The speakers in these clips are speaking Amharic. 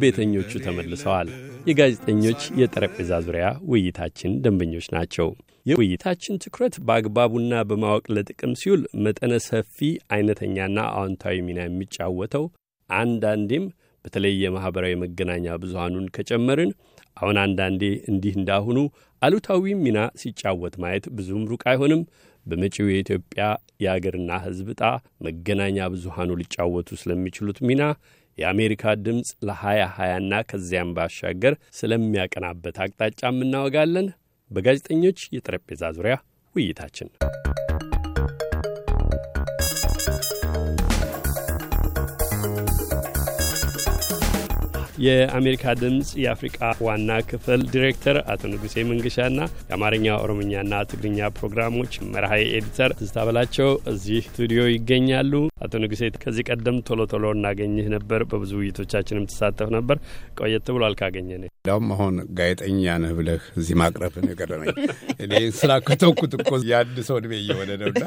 ቤተኞቹ ተመልሰዋል። የጋዜጠኞች የጠረጴዛ ዙሪያ ውይይታችን ደንበኞች ናቸው። የውይይታችን ትኩረት በአግባቡና በማወቅ ለጥቅም ሲውል መጠነ ሰፊ አይነተኛና አዎንታዊ ሚና የሚጫወተው አንዳንዴም በተለይ የማኅበራዊ መገናኛ ብዙሃኑን ከጨመርን አሁን አንዳንዴ እንዲህ እንዳሁኑ አሉታዊም ሚና ሲጫወት ማየት ብዙም ሩቅ አይሆንም። በመጪው የኢትዮጵያ የአገርና ሕዝብ ዕጣ መገናኛ ብዙሃኑ ሊጫወቱ ስለሚችሉት ሚና የአሜሪካ ድምፅ ለሀያ ሀያና ከዚያም ባሻገር ስለሚያቀናበት አቅጣጫም እናወጋለን። በጋዜጠኞች የጠረጴዛ ዙሪያ ውይይታችን የአሜሪካ ድምፅ የአፍሪቃ ዋና ክፍል ዲሬክተር አቶ ንጉሴ መንገሻና የአማርኛ ኦሮምኛና ትግርኛ ፕሮግራሞች መርሃይ editor ትዝታ በላቸው እዚህ ስቱዲዮ ይገኛሉ። አቶ ንጉሴ ከዚህ ቀደም ቶሎ ቶሎ እናገኝህ ነበር፣ በብዙ ውይይቶቻችንም ትሳተፍ ነበር። ቆየት ብሏል ካገኘ ነ እንዲያውም አሁን ጋዜጠኛ ነህ ብለህ እዚህ ማቅረብ ነው የገረመኝ። እኔ ስራ ከተውኩት እኮ የአንድ ሰው እድሜ እየሆነ ነውና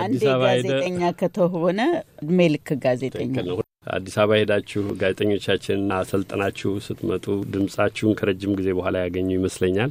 አንዴ ጋዜጠኛ ከተሆነ እድሜ ልክ ጋዜጠኛ አዲስ አበባ ሄዳችሁ ጋዜጠኞቻችንን አሰልጥናችሁ ስትመጡ ድምጻችሁን ከረጅም ጊዜ በኋላ ያገኙ ይመስለኛል።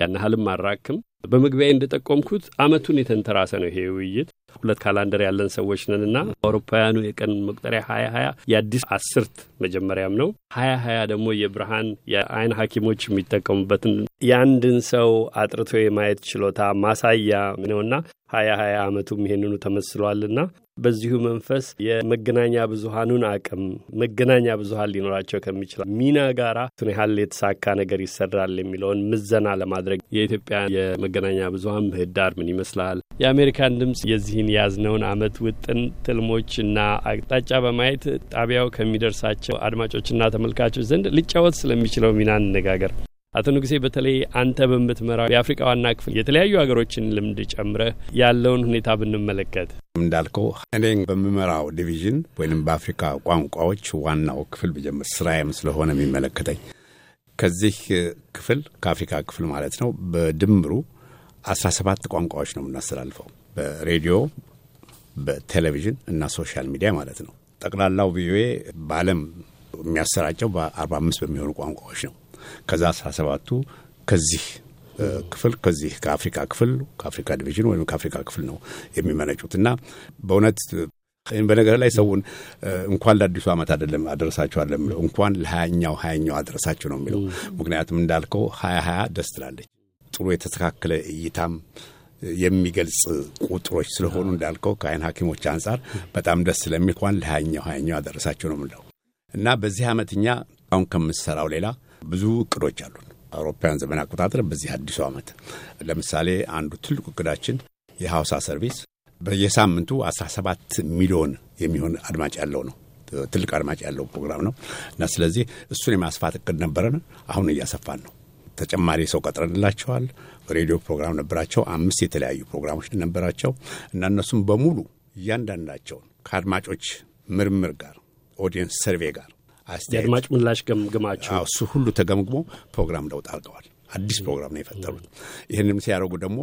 ያን ያህልም አራክም። በመግቢያ እንደጠቆምኩት አመቱን የተንተራሰ ነው ይሄ ውይይት። ሁለት ካላንደር ያለን ሰዎች ነንና አውሮፓውያኑ የቀን መቁጠሪያ ሀያ ሀያ የአዲስ አስርት መጀመሪያም ነው። ሀያ ሀያ ደግሞ የብርሃን የአይን ሐኪሞች የሚጠቀሙበትን የአንድን ሰው አጥርቶ የማየት ችሎታ ማሳያ ነውና ሀያ ሀያ አመቱም ይሄንኑ ተመስሏልና በዚሁ መንፈስ የመገናኛ ብዙሀኑን አቅም መገናኛ ብዙሀን ሊኖራቸው ከሚችል ሚና ጋራ ቱን ያህል የተሳካ ነገር ይሰራል የሚለውን ምዘና ለማድረግ የኢትዮጵያ የመገናኛ ብዙሀን ምህዳር ምን ይመስላል? የአሜሪካን ድምፅ የዚህን የያዝነውን አመት ውጥን ትልሞችና አቅጣጫ በማየት ጣቢያው ከሚደርሳቸው አድማጮችና ተመልካቾች ዘንድ ሊጫወት ስለሚችለው ሚና እንነጋገር። አቶ ንጉሴ በተለይ አንተ በምትመራው የአፍሪቃ ዋና ክፍል የተለያዩ ሀገሮችን ልምድ ጨምረህ ያለውን ሁኔታ ብንመለከት እንዳልከው እኔ በምመራው division ወይም በአፍሪካ ቋንቋዎች ዋናው ክፍል ብጀምር ስራዬም ስለሆነ የሚመለከተኝ ከዚህ ክፍል ከአፍሪካ ክፍል ማለት ነው በድምሩ አስራ ሰባት ቋንቋዎች ነው የምናስተላልፈው በሬዲዮ በቴሌቪዥን እና social media ማለት ነው። ጠቅላላው VOA በዓለም የሚያሰራጨው በአርባ አምስት በሚሆኑ ቋንቋዎች ነው። ከዛ አስራ ሰባቱ ከዚህ ክፍል ከዚህ ከአፍሪካ ክፍል ከአፍሪካ division ወይም ከአፍሪካ ክፍል ነው የሚመነጩት እና በእውነት በነገር ላይ ሰውን እንኳን ለአዲሱ ዓመት አይደለም አደረሳችሁ የሚለው እንኳን ለሀያኛው ሀያኛው አደረሳችሁ ነው የሚለው። ምክንያቱም እንዳልከው ሀያ ሀያ ደስ ትላለች። ጥሩ የተስተካከለ እይታም የሚገልጽ ቁጥሮች ስለሆኑ እንዳልከው ከአይን ሐኪሞች አንጻር በጣም ደስ ስለሚል እንኳን ለሀያኛው ሀያኛው አደረሳችሁ ነው የምለው እና በዚህ ዓመት እኛ አሁን ከምሰራው ሌላ ብዙ እቅዶች አሉን። አውሮፓውያን ዘመን አቆጣጠር በዚህ አዲሱ ዓመት ለምሳሌ አንዱ ትልቁ እቅዳችን የሐውሳ ሰርቪስ በየሳምንቱ 17 ሚሊዮን የሚሆን አድማጭ ያለው ነው። ትልቅ አድማጭ ያለው ፕሮግራም ነው እና ስለዚህ እሱን የማስፋት እቅድ ነበረን። አሁን እያሰፋን ነው። ተጨማሪ ሰው ቀጥረንላቸዋል። ሬዲዮ ፕሮግራም ነበራቸው። አምስት የተለያዩ ፕሮግራሞች ነበራቸው እና እነሱም በሙሉ እያንዳንዳቸውን ከአድማጮች ምርምር ጋር audience survey ጋር የአድማጭ ምላሽ ገምግማቸው እሱ ሁሉ ተገምግሞ ፕሮግራም ለውጥ አድርገዋል። አዲስ ፕሮግራም ነው የፈጠሩት። ይህንም ሲያደርጉ ደግሞ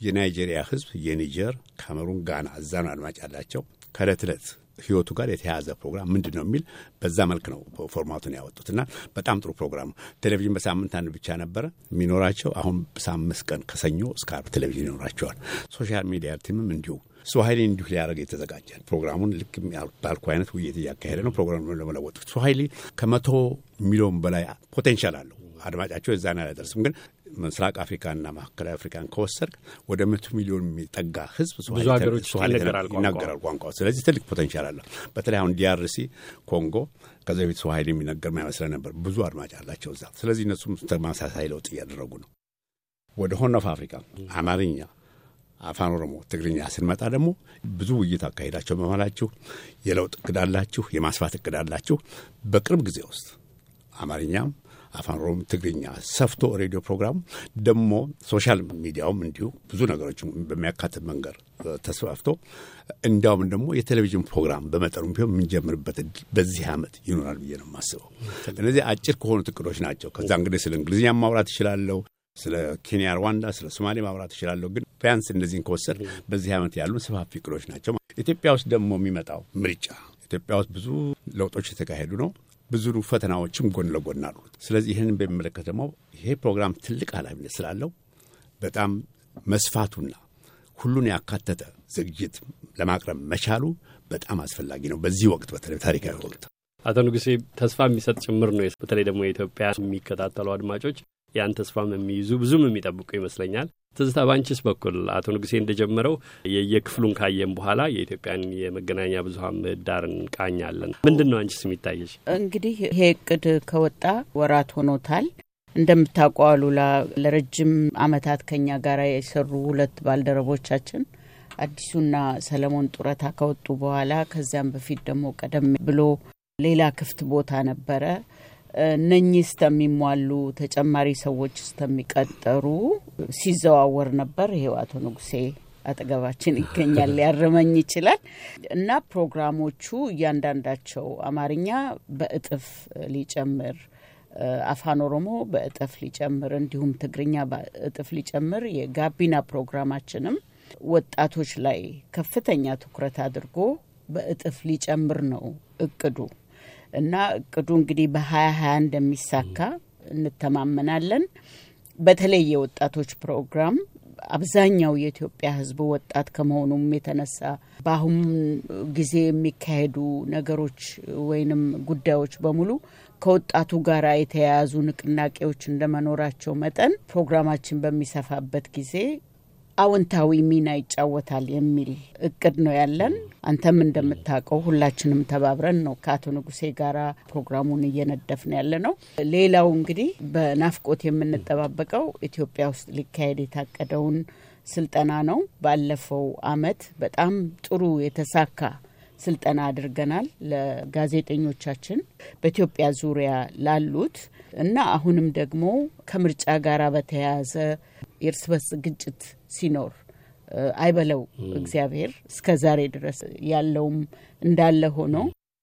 የናይጄሪያ ሕዝብ የኒጀር፣ ካሜሩን፣ ጋና እዛ ነው አድማጭ ያላቸው ከእለት ዕለት ህይወቱ ጋር የተያያዘ ፕሮግራም ምንድን ነው የሚል በዛ መልክ ነው format ኡን ያወጡት እና በጣም ጥሩ ፕሮግራም ነው። ቴሌቪዥን በሳምንት አንድ ብቻ ነበረ የሚኖራቸው። አሁን በሳምስት ቀን ከሰኞ እስከ ዓርብ ቴሌቪዥን ይኖራቸዋል። social media team ም እንዲሁ ስዋሂሊ እንዲሁ ሊያደርግ የተዘጋጀ ፕሮግራሙን ልክ ባልኩ አይነት ውይይት እያካሄደ ነው። ፕሮግራሙን ለመለወጥ ስዋሂሊ ከመቶ ሚሊዮን በላይ potential አለው። አድማጫቸው የዛን ያህል አይደርስም ግን ምስራቅ አፍሪካና ማዕከላዊ አፍሪካን ከወሰድክ ወደ መቶ ሚሊዮን የሚጠጋ ህዝብ ይናገራል ቋንቋ። ስለዚህ ትልቅ potential አለው። በተለይ አሁን ዲአርሲ ኮንጎ ከዚ በፊት ስዋሂሊ የሚነገር ማይመስለን ነበር። ብዙ አድማጭ አላቸው እዛ። ስለዚህ እነሱም ተመሳሳይ ለውጥ እያደረጉ ነው። ወደ Horn of Africa አማርኛ አፋን ኦሮሞ፣ ትግርኛ ስንመጣ ደግሞ ብዙ ውይይት አካሄዳቸው በመላችሁ የለውጥ እቅድ አላችሁ፣ የማስፋት እቅድ አላችሁ። በቅርብ ጊዜ ውስጥ አማርኛም አፋን ኦሮሞ፣ ትግርኛ ሰፍቶ ሬዲዮ ፕሮግራሙ ደግሞ social media ውም እንዲሁ ብዙ ነገሮችን በሚያካትት መንገድ ተስፋፍቶ እንዲያውም ደግሞ የቴሌቪዥን ፕሮግራም በመጠኑ ቢሆን የምንጀምርበት በዚህ ዓመት ይኖራል ብዬ ነው የማስበው። እነዚህ አጭር ከሆኑት እቅዶች ናቸው። ከዛ እንግዲህ ስለ እንግሊዝኛ ማውራት እችላለሁ ስለ ኬንያ፣ ሩዋንዳ፣ ስለ ሶማሌ ማውራት እችላለሁ። ግን ቢያንስ እነዚህን ከወሰድ በዚህ ዓመት ያሉ ሰፋፊ እቅዶች ናቸው። ኢትዮጵያ ውስጥ ደግሞ የሚመጣው ምርጫ ኢትዮጵያ ውስጥ ብዙ ለውጦች የተካሄዱ ነው። ብዙ ፈተናዎችም ጎን ለጎን አሉት። ስለዚህ ይህንን በሚመለከት ደግሞ ይሄ ፕሮግራም ትልቅ ኃላፊነት ስላለው በጣም መስፋቱና ሁሉን ያካተተ ዝግጅት ለማቅረብ መቻሉ በጣም አስፈላጊ ነው። በዚህ ወቅት በተለይ ታሪካዊ ወቅት አቶ ንጉሴ ተስፋ የሚሰጥ ጭምር ነው። በተለይ ደግሞ የኢትዮጵያ የሚከታተሉ አድማጮች ያን ተስፋም የሚይዙ ብዙም የሚጠብቁ ይመስለኛል። ትዝታ ባንቺስ በኩል አቶ ንጉሴ እንደጀመረው የየክፍሉን ካየን በኋላ የኢትዮጵያን የመገናኛ ብዙኃን ምህዳር እንቃኛለን። ምንድን ነው አንቺስ የሚታየሽ? እንግዲህ ይሄ እቅድ ከወጣ ወራት ሆኖታል። እንደምታውቀው አሉላ ለረጅም ዓመታት ከኛ ጋር የሰሩ ሁለት ባልደረቦቻችን አዲሱና ሰለሞን ጡረታ ከወጡ በኋላ ከዚያም በፊት ደግሞ ቀደም ብሎ ሌላ ክፍት ቦታ ነበረ። እነኚህ እስከሚሟሉ ተጨማሪ ሰዎች እስከሚቀጠሩ ሲዘዋወር ነበር። ይሄው አቶ ንጉሴ አጠገባችን ይገኛል፣ ሊያርመኝ ይችላል። እና ፕሮግራሞቹ እያንዳንዳቸው አማርኛ በእጥፍ ሊጨምር አፋን ኦሮሞ በእጥፍ ሊጨምር እንዲሁም ትግርኛ በእጥፍ ሊጨምር የጋቢና ፕሮግራማችንም ወጣቶች ላይ ከፍተኛ ትኩረት አድርጎ በእጥፍ ሊጨምር ነው እቅዱ እና እቅዱ እንግዲህ በሀያ ሀያ እንደሚሳካ እንተማመናለን። በተለይ የወጣቶች ፕሮግራም አብዛኛው የኢትዮጵያ ሕዝብ ወጣት ከመሆኑም የተነሳ በአሁን ጊዜ የሚካሄዱ ነገሮች ወይንም ጉዳዮች በሙሉ ከወጣቱ ጋር የተያያዙ ንቅናቄዎች እንደመኖራቸው መጠን ፕሮግራማችን በሚሰፋበት ጊዜ አዎንታዊ ሚና ይጫወታል የሚል እቅድ ነው ያለን። አንተም እንደምታውቀው ሁላችንም ተባብረን ነው ከአቶ ንጉሴ ጋር ፕሮግራሙን እየነደፍን ያለ ነው። ሌላው እንግዲህ በናፍቆት የምንጠባበቀው ኢትዮጵያ ውስጥ ሊካሄድ የታቀደውን ስልጠና ነው። ባለፈው አመት በጣም ጥሩ የተሳካ ስልጠና አድርገናል ለጋዜጠኞቻችን በኢትዮጵያ ዙሪያ ላሉት እና አሁንም ደግሞ ከምርጫ ጋር በተያያዘ የእርስ በርስ ግጭት ሲኖር አይበለው እግዚአብሔር እስከ ዛሬ ድረስ ያለውም እንዳለ ሆኖ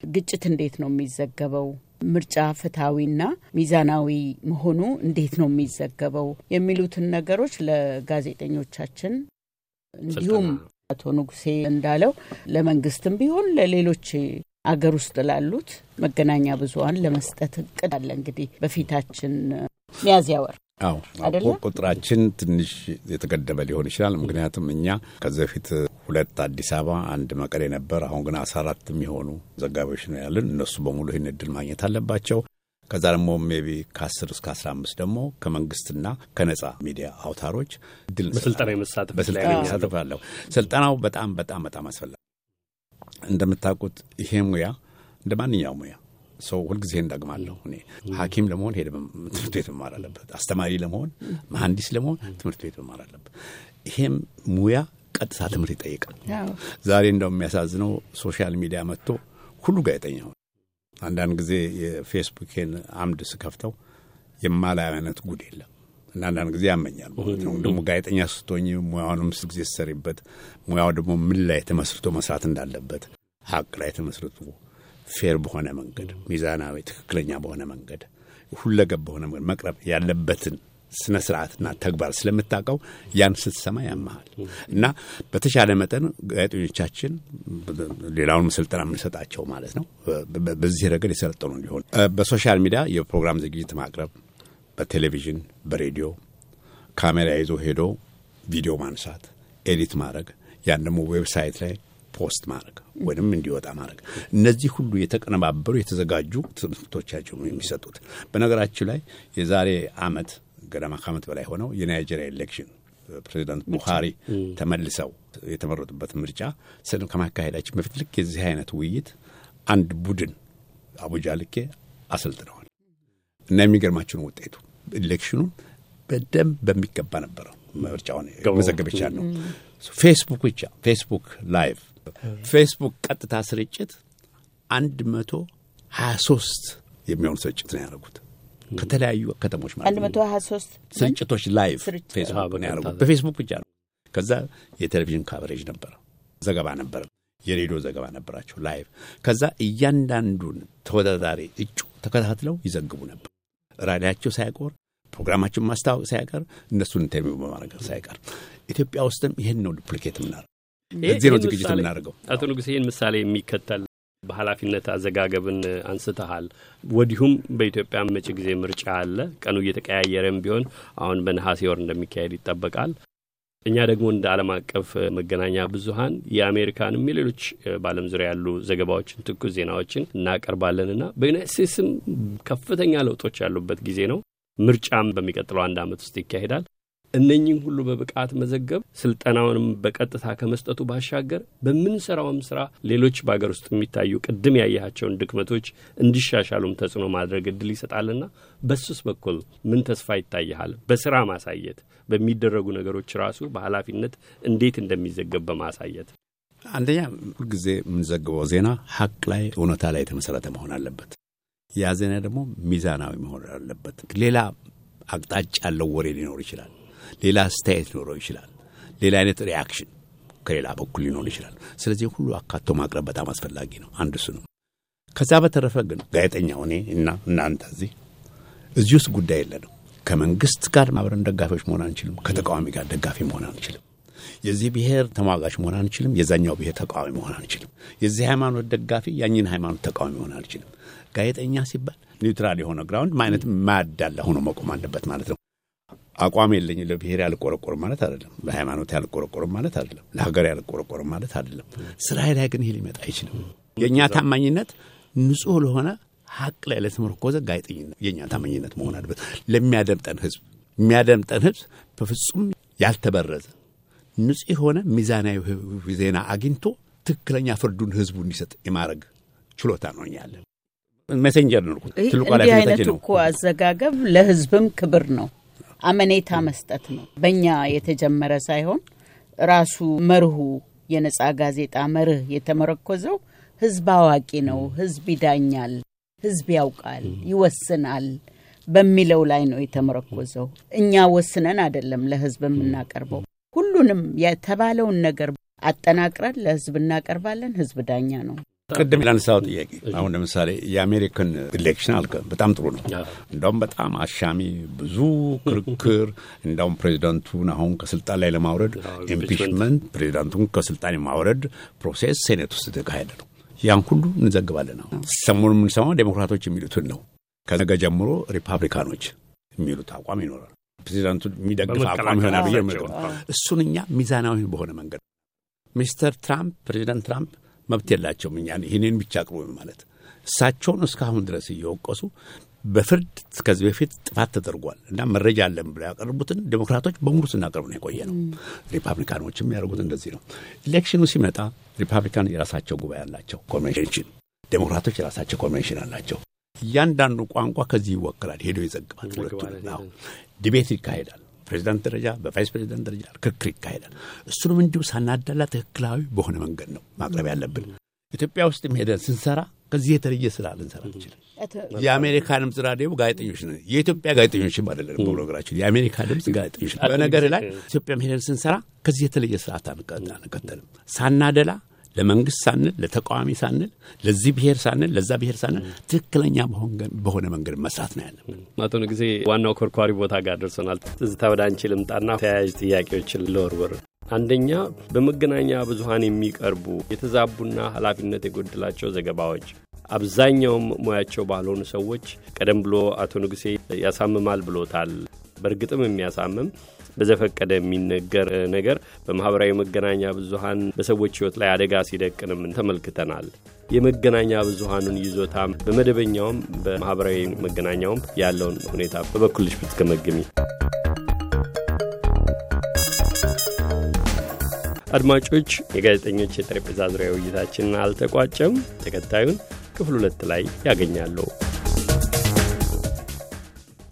ግጭት እንዴት ነው የሚዘገበው? ምርጫ ፍትሐዊና ሚዛናዊ መሆኑ እንዴት ነው የሚዘገበው? የሚሉትን ነገሮች ለጋዜጠኞቻችን እንዲሁም አቶ ንጉሴ እንዳለው ለመንግስትም ቢሆን ለሌሎች አገር ውስጥ ላሉት መገናኛ ብዙኃን ለመስጠት እቅድ አለ። እንግዲህ በፊታችን ሚያዝያ ወር አዎ ቁጥራችን ትንሽ የተገደበ ሊሆን ይችላል። ምክንያቱም እኛ ከዚህ በፊት ሁለት አዲስ አበባ፣ አንድ መቀሌ ነበር። አሁን ግን አስራ አራት የሚሆኑ ዘጋቢዎች ነው ያለን። እነሱ በሙሉ ይህን እድል ማግኘት አለባቸው። ከዛ ደግሞ maybe ከአስር እስከ አስራ አምስት ደግሞ ከመንግስትና ከነጻ ሚዲያ አውታሮች እድል በስልጠና የመሳተፍ በስልጠና የመሳተፍ አለው። ስልጠናው በጣም በጣም በጣም አስፈላጊ እንደምታውቁት ይሄ ሙያ እንደ ማንኛው ሙያ ሰው ሁልጊዜ እንደግማለሁ እኔ ሐኪም ለመሆን ሄደ ትምህርት ቤት መማር አለበት። አስተማሪ ለመሆን መሐንዲስ ለመሆን ትምህርት ቤት መማር አለበት። ይሄም ሙያ ቀጥታ ትምህርት ይጠይቃል። ዛሬ እንደው የሚያሳዝነው social media መጥቶ ሁሉ ጋዜጠኛ ሆነ። አንዳንድ ጊዜ የፌስቡኬን አምድ ስከፍተው የማላየው አይነት ጉድ የለም እና አንዳንድ ጊዜ ያመኛል ማለት ነው። ደግሞ ጋዜጠኛ ስትሆኝ ሙያውንም ስ ጊዜ ስትሰሪበት ሙያው ደግሞ ምን ላይ ተመስርቶ መስራት እንዳለበት ሀቅ ላይ ተመስርቶ fair በሆነ መንገድ ሚዛናዊ፣ ትክክለኛ በሆነ መንገድ ሁለገብ በሆነ መንገድ መቅረብ ያለበትን ስነ ስርዓትና ተግባር ስለምታውቀው ያን ስትሰማ ያመሃል እና በተሻለ መጠን ጋዜጠኞቻችን ሌላውን ስልጠና የምንሰጣቸው ማለት ነው በዚህ ረገድ የሰለጠኑ እንዲሆን በ social media የፕሮግራም ዝግጅት ማቅረብ፣ በቴሌቪዥን በሬዲዮ ካሜራ ይዞ ሄዶ ቪዲዮ ማንሳት፣ edit ማድረግ ያን ደግሞ website ላይ post ማድረግ ወይም እንዲወጣ ማድረግ። እነዚህ ሁሉ የተቀነባበሩ የተዘጋጁ ትምህርቶቻቸው የሚሰጡት። በነገራችሁ ላይ የዛሬ አመት ገደማ ከአመት በላይ ሆነው የናይጄሪያ election ፕሬዚዳንት ቡሃሪ ተመልሰው የተመረጡበት ምርጫ ስን ከማካሄዳችን በፊት ልክ የዚህ አይነት ውይይት አንድ ቡድን አቡጃ ልኬ አሰልጥነዋል። እና የሚገርማችሁን ውጤቱ። election ኡን በደንብ በሚገባ ነበረው ምርጫውን መዘገብ ይቻል ነው። ፌስቡክ ብቻ ፌስቡክ live ፌስቡክ ቀጥታ ስርጭት አንድ መቶ ሀያ ሶስት የሚሆኑ ስርጭት ነው ያደረጉት ከተለያዩ ከተሞች ማለት አንድ መቶ ሀያ ሶስት ስርጭቶች live ፌስቡክ ነው ያደረጉት በፌስቡክ ብቻ ነው። ከዛ የቴሌቪዥን coverage ነበረ፣ ዘገባ ነበረ፣ የሬዲዮ ዘገባ ነበራቸው live። ከዛ እያንዳንዱን ተወዳዳሪ እጩ ተከታትለው ይዘግቡ ነበር። ራዲያቸው ሳይቀር ፕሮግራማቸውን ማስታወቅ ሳይቀር እነሱን interview በማድረግ ሳይቀር ኢትዮጵያ ውስጥም ይህን ነው duplicate የምናደርገው። እዚህ ነው ዝግጅት የምናደርገው። አቶ ንጉሴ ይህን ምሳሌ የሚከተል በኃላፊነት አዘጋገብን አንስተሃል። ወዲሁም በኢትዮጵያ መጪ ጊዜ ምርጫ አለ። ቀኑ እየተቀያየረም ቢሆን አሁን በነሐሴ ወር እንደሚካሄድ ይጠበቃል። እኛ ደግሞ እንደ ዓለም አቀፍ መገናኛ ብዙኃን የአሜሪካንም የሌሎች በዓለም ዙሪያ ያሉ ዘገባዎችን፣ ትኩስ ዜናዎችን እናቀርባለንና በዩናይት ስቴትስም ከፍተኛ ለውጦች ያሉበት ጊዜ ነው። ምርጫም በሚቀጥለው አንድ ዓመት ውስጥ ይካሄዳል። እነኚህም ሁሉ በብቃት መዘገብ ስልጠናውንም በቀጥታ ከመስጠቱ ባሻገር በምንሰራውም ስራ ሌሎች በሀገር ውስጥ የሚታዩ ቅድም ያያቸውን ድክመቶች እንዲሻሻሉም ተጽዕኖ ማድረግ እድል ይሰጣልና በሱስ በኩል ምን ተስፋ ይታይሃል? በስራ ማሳየት በሚደረጉ ነገሮች ራሱ በኃላፊነት እንዴት እንደሚዘገብ በማሳየት አንደኛ ሁልጊዜ የምንዘግበው ዜና ሀቅ ላይ እውነታ ላይ የተመሰረተ መሆን አለበት። ያ ዜና ደግሞ ሚዛናዊ መሆን አለበት። ሌላ አቅጣጫ ያለው ወሬ ሊኖር ይችላል። ሌላ አስተያየት ሊኖረው ይችላል። ሌላ አይነት reaction ከሌላ በኩል ሊኖር ይችላል። ስለዚህ ሁሉ አካቶ ማቅረብ በጣም አስፈላጊ ነው። አንድ እሱ ነው። ከዛ በተረፈ ግን ጋዜጠኛው እኔ እና እናንተ እዚህ እዚህ ውስጥ ጉዳይ የለንም። ከመንግስት ጋር አብረን ደጋፊዎች መሆን አንችልም። ከተቃዋሚ ጋር ደጋፊ መሆን አንችልም። የዚህ ብሔር ተሟጋች መሆን አንችልም። የዛኛው ብሔር ተቃዋሚ መሆን አንችልም። የዚህ ሃይማኖት ደጋፊ ያኛውን ሃይማኖት ተቃዋሚ መሆን አንችልም። ጋዜጠኛ ሲባል neutral የሆነ ground ማለት ማያዳላ ሆኖ መቆም አለበት ማለት ነው። አቋም የለኝ ለብሔር ያልቆረቆርም ማለት አይደለም። ለሃይማኖት ያልቆረቆርም ማለት አይደለም። ለሀገር ያልቆረቆርም ማለት አይደለም። ስራዬ ላይ ግን ይህ ሊመጣ አይችልም። የእኛ ታማኝነት ንጹሕ ለሆነ ሀቅ ላይ ለተመረኮዘ ጋዜጠኝነት የእኛ ታማኝነት መሆን አለበት። ለሚያደምጠን ህዝብ የሚያደምጠን ህዝብ በፍጹም ያልተበረዘ ንጹሕ የሆነ ሚዛናዊ ዜና አግኝቶ ትክክለኛ ፍርዱን ህዝቡ እንዲሰጥ የማድረግ ችሎታ ነው ያለን። ሜሴንጀር ነው ትልቁ ኃላፊነታችን ነው። እኮ አዘጋገብ ለህዝብም ክብር ነው፣ አመኔታ መስጠት ነው። በእኛ የተጀመረ ሳይሆን ራሱ መርሁ የነጻ ጋዜጣ መርህ የተመረኮዘው ህዝብ አዋቂ ነው፣ ህዝብ ይዳኛል፣ ህዝብ ያውቃል፣ ይወስናል በሚለው ላይ ነው የተመረኮዘው። እኛ ወስነን አይደለም ለህዝብ የምናቀርበው። ሁሉንም የተባለውን ነገር አጠናቅረን ለህዝብ እናቀርባለን። ህዝብ ዳኛ ነው። ቅድም ላነሳው ጥያቄ አሁን ለምሳሌ የአሜሪካን election አልከ በጣም ጥሩ ነው። እንዳውም በጣም አሻሚ ብዙ ክርክር፣ እንዳውም ፕሬዚዳንቱን አሁን ከስልጣን ላይ ለማውረድ impeachment፣ ፕሬዚዳንቱን ከስልጣን የማውረድ process ሴኔት ውስጥ የተካሄደ ነው። ያን ሁሉ እንዘግባለን። አሁን ሰሞኑን የምንሰማው ዴሞክራቶች የሚሉትን ነው። ከነገ ጀምሮ ሪፐብሊካኖች የሚሉት አቋም ይኖራል። ፕሬዚዳንቱ የሚደግፍ አቋም ይሆናል ብዬ እሱን እኛ ሚዛናዊ በሆነ መንገድ ሚስተር ትራምፕ ፕሬዚዳንት ትራምፕ መብት የላቸውም እኛ ይህንን ብቻ አቅርቡ ማለት እሳቸውን እስካሁን ድረስ እየወቀሱ በፍርድ ከዚህ በፊት ጥፋት ተደርጓል እና መረጃ አለን ብለው ያቀርቡትን ዴሞክራቶች በሙሉ ስናቀርብ ነው የቆየ ነው። ሪፐብሊካኖችም ያደርጉት እንደዚህ ነው። election ኑ ሲመጣ ሪፐብሊካን የራሳቸው ጉባኤ አላቸው ኮንቬንሽን፣ ዴሞክራቶች የራሳቸው ኮንቬንሽን አላቸው። እያንዳንዱ ቋንቋ ከዚህ ይወክላል፣ ሄዶ ይዘግባል። ሁለቱም debate ይካሄዳል። ፕሬዚዳንት ደረጃ በ vice ፕሬዚዳንት ደረጃ ክርክር ይካሄዳል። እሱንም እንዲሁ ሳናዳላ እኩላዊ በሆነ መንገድ ነው ማቅረብ ያለብን። ኢትዮጵያ ውስጥ ሄደን ስንሰራ ከዚህ የተለየ ስራ ልንሰራ እንችላል። የአሜሪካ ድምፅ ራዲዮ ጋዜጠኞች ነን። የኢትዮጵያ ጋዜጠኞችም አይደለም በነገራችን የአሜሪካ ድምፅ ጋዜጠኞች በነገር ላይ ኢትዮጵያ ሄደን ስንሰራ ከዚህ የተለየ ስርዓት አንከተልም። ሳናደላ ለመንግስት ሳንል፣ ለተቃዋሚ ሳንል፣ ለዚህ ብሔር ሳንል፣ ለዛ ብሔር ሳንል ትክክለኛ በሆነ መንገድ መስራት ነው ያለብን። አቶ ንጉሴ ዋናው ኮርኳሪ ቦታ ጋር ደርሰናል። ትዝታ ወደ አንቺ ልምጣና ተያያዥ ጥያቄዎችን ልወርወር። አንደኛ በመገናኛ ብዙኃን የሚቀርቡ የተዛቡና ኃላፊነት የጎደላቸው ዘገባዎች አብዛኛውም ሙያቸው ባልሆኑ ሰዎች ቀደም ብሎ አቶ ንጉሴ ያሳምማል ብሎታል። በእርግጥም የሚያሳምም በዘፈቀደ የሚነገር ነገር በማህበራዊ መገናኛ ብዙኃን በሰዎች ሕይወት ላይ አደጋ ሲደቅንም ተመልክተናል። የመገናኛ ብዙኃኑን ይዞታ በመደበኛውም በማህበራዊ መገናኛውም ያለውን ሁኔታ በበኩልሽ ብትገመግሚ። አድማጮች፣ የጋዜጠኞች የጠረጴዛ ዙሪያ ውይይታችንን አልተቋጨም። ተከታዩን ክፍል ሁለት ላይ ያገኛሉ።